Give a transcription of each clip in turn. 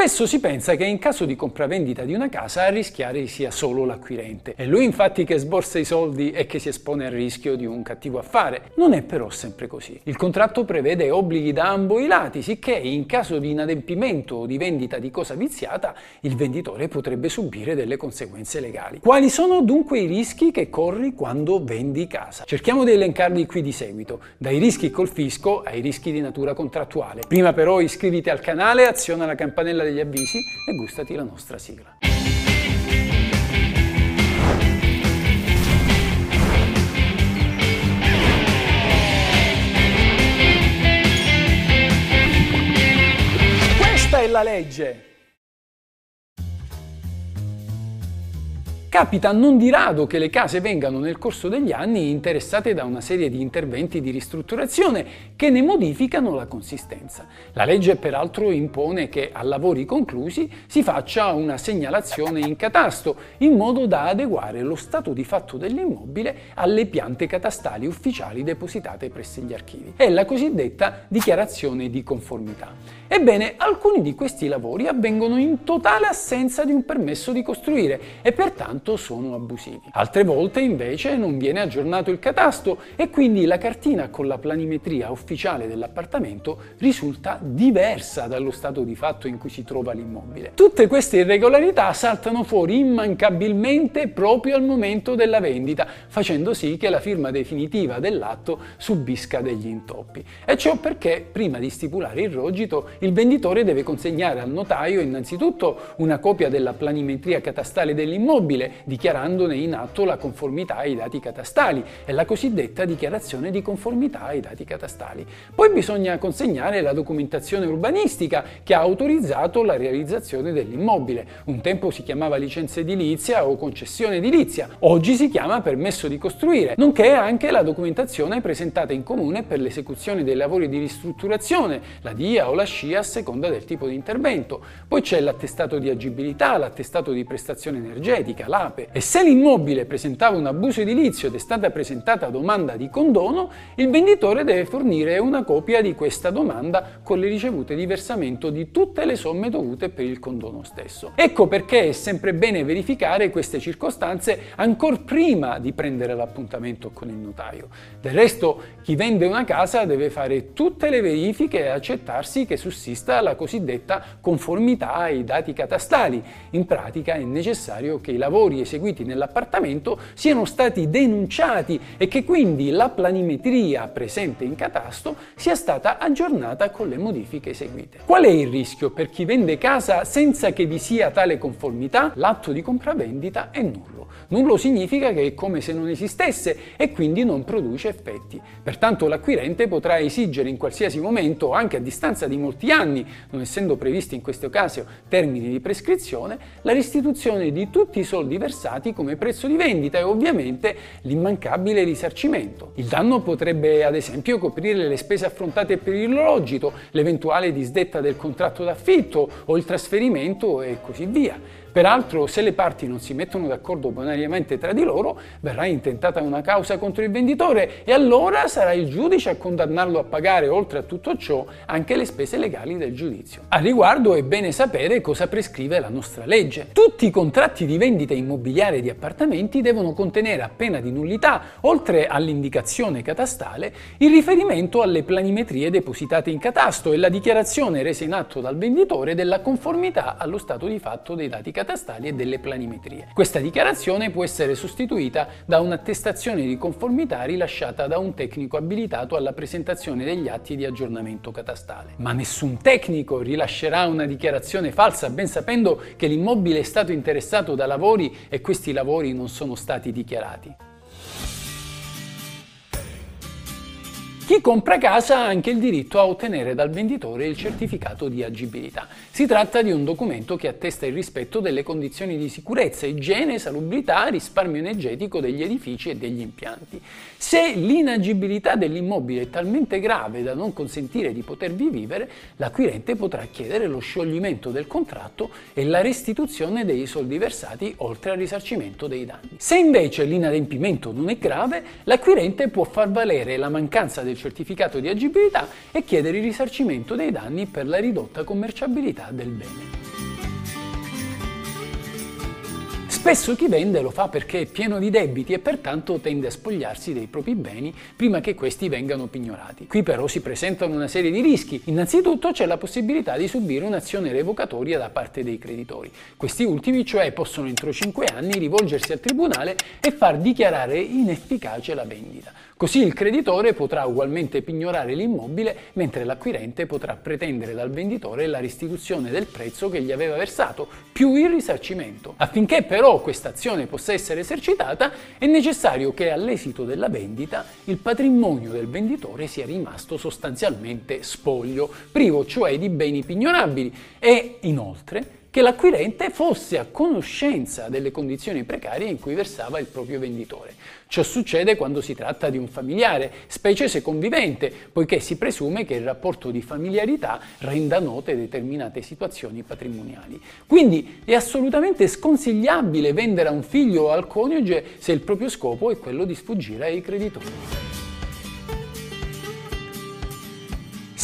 Spesso si pensa che in caso di compravendita di una casa a rischiare sia solo l'acquirente. È lui infatti che sborsa i soldi e che si espone al rischio di un cattivo affare. Non è però sempre così. Il contratto prevede obblighi da ambo i lati, sicché in caso di inadempimento o di vendita di cosa viziata, il venditore potrebbe subire delle conseguenze legali. Quali sono dunque i rischi che corri quando vendi casa? Cerchiamo di elencarli qui di seguito, dai rischi col fisco ai rischi di natura contrattuale. Prima però iscriviti al canale, aziona la campanella campanella degli avvisi e gustati la nostra sigla. Questa è la legge! Capita non di rado che le case vengano nel corso degli anni interessate da una serie di interventi di ristrutturazione che ne modificano la consistenza. La legge peraltro impone che a lavori conclusi si faccia una segnalazione in catasto in modo da adeguare lo stato di fatto dell'immobile alle piante catastali ufficiali depositate presso gli archivi. È la cosiddetta dichiarazione di conformità. Ebbene, alcuni di questi lavori avvengono in totale assenza di un permesso di costruire e pertanto sono abusivi. Altre volte invece non viene aggiornato il catasto e quindi la cartina con la planimetria ufficiale dell'appartamento risulta diversa dallo stato di fatto in cui si trova l'immobile. Tutte queste irregolarità saltano fuori immancabilmente proprio al momento della vendita, facendo sì che la firma definitiva dell'atto subisca degli intoppi. E ciò perché prima di stipulare il rogito il venditore deve consegnare al notaio innanzitutto una copia della planimetria catastale dell'immobile, dichiarandone in atto la conformità ai dati catastali, è la cosiddetta dichiarazione di conformità ai dati catastali. Poi bisogna consegnare la documentazione urbanistica che ha autorizzato la realizzazione dell'immobile. Un tempo si chiamava licenza edilizia o concessione edilizia, oggi si chiama permesso di costruire, nonché anche la documentazione presentata in comune per l'esecuzione dei lavori di ristrutturazione, la DIA o la SCIA a seconda del tipo di intervento. Poi c'è l'attestato di agibilità, l'attestato di prestazione energetica, l'APE. E se l'immobile presentava un abuso edilizio ed è stata presentata domanda di condono, il venditore deve fornire una copia di questa domanda con le ricevute di versamento di tutte le somme dovute per il condono stesso. Ecco perché è sempre bene verificare queste circostanze ancora prima di prendere l'appuntamento con il notaio. Del resto, chi vende una casa deve fare tutte le verifiche e accettarsi che sussista la cosiddetta conformità ai dati catastali. In pratica è necessario che i lavori eseguiti nell'appartamento siano stati denunciati e che quindi la planimetria presente in catasto sia stata aggiornata con le modifiche eseguite. Qual è il rischio per chi vende casa senza che vi sia tale conformità? L'atto di compravendita è nullo. Nullo significa che è come se non esistesse e quindi non produce effetti. Pertanto l'acquirente potrà esigere in qualsiasi momento, anche a distanza di molti anni, non essendo previsti in questo caso termini di prescrizione, la restituzione di tutti i soldi versati come prezzo di vendita e ovviamente l'immancabile risarcimento. Il danno potrebbe ad esempio coprire le spese affrontate per il logito, l'eventuale disdetta del contratto d'affitto o il trasferimento e così via. Peraltro, se le parti non si mettono d'accordo bonariamente tra di loro, verrà intentata una causa contro il venditore e allora sarà il giudice a condannarlo a pagare, oltre a tutto ciò, anche le spese legali del giudizio. A riguardo è bene sapere cosa prescrive la nostra legge. Tutti i contratti di vendita immobiliare di appartamenti devono contenere a pena di nullità, oltre all'indicazione catastale, il riferimento alle planimetrie depositate in catasto e la dichiarazione resa in atto dal venditore della conformità allo stato di fatto dei dati catastali catastali e delle planimetrie. Questa dichiarazione può essere sostituita da un'attestazione di conformità rilasciata da un tecnico abilitato alla presentazione degli atti di aggiornamento catastale. Ma nessun tecnico rilascerà una dichiarazione falsa ben sapendo che l'immobile è stato interessato da lavori e questi lavori non sono stati dichiarati. Chi compra casa ha anche il diritto a ottenere dal venditore il certificato di agibilità. Si tratta di un documento che attesta il rispetto delle condizioni di sicurezza, igiene, salubrità, risparmio energetico degli edifici e degli impianti. Se l'inagibilità dell'immobile è talmente grave da non consentire di potervi vivere, l'acquirente potrà chiedere lo scioglimento del contratto e la restituzione dei soldi versati oltre al risarcimento dei danni. Se invece l'inadempimento non è grave, l'acquirente può far valere la mancanza del certificato di agibilità e chiedere il risarcimento dei danni per la ridotta commerciabilità del bene. Spesso chi vende lo fa perché è pieno di debiti e pertanto tende a spogliarsi dei propri beni prima che questi vengano pignorati. Qui però si presentano una serie di rischi. Innanzitutto c'è la possibilità di subire un'azione revocatoria da parte dei creditori. Questi ultimi cioè possono entro 5 anni rivolgersi al tribunale e far dichiarare inefficace la vendita. Così il creditore potrà ugualmente pignorare l'immobile mentre l'acquirente potrà pretendere dal venditore la restituzione del prezzo che gli aveva versato più il risarcimento. Affinché però questa azione possa essere esercitata è necessario che all'esito della vendita il patrimonio del venditore sia rimasto sostanzialmente spoglio, privo cioè di beni pignorabili. E inoltre che l'acquirente fosse a conoscenza delle condizioni precarie in cui versava il proprio venditore. Ciò succede quando si tratta di un familiare, specie se convivente, poiché si presume che il rapporto di familiarità renda note determinate situazioni patrimoniali. Quindi è assolutamente sconsigliabile vendere a un figlio o al coniuge se il proprio scopo è quello di sfuggire ai creditori.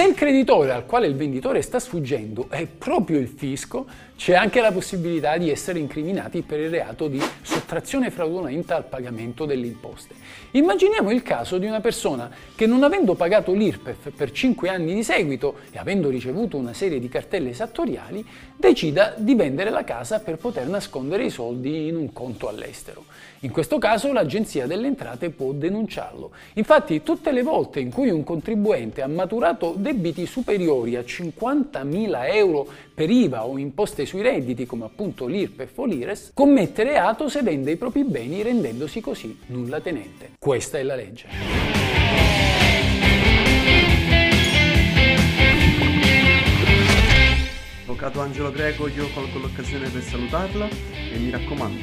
Se il creditore al quale il venditore sta sfuggendo è proprio il fisco, c'è anche la possibilità di essere incriminati per il reato di sottrazione fraudolenta al pagamento delle imposte. Immaginiamo il caso di una persona che non avendo pagato l'IRPEF per 5 anni di seguito e avendo ricevuto una serie di cartelle esattoriali, decida di vendere la casa per poter nascondere i soldi in un conto all'estero. In questo caso l'Agenzia delle Entrate può denunciarlo. Infatti tutte le volte in cui un contribuente ha maturato debiti superiori a 50.000 euro per IVA o imposte sui redditi come appunto l'IRPEF o l'IRES, commette reato se vende i propri beni rendendosi così nulla tenente. Questa è la legge. Avvocato Angelo Greco, io colgo l'occasione per salutarla e mi raccomando,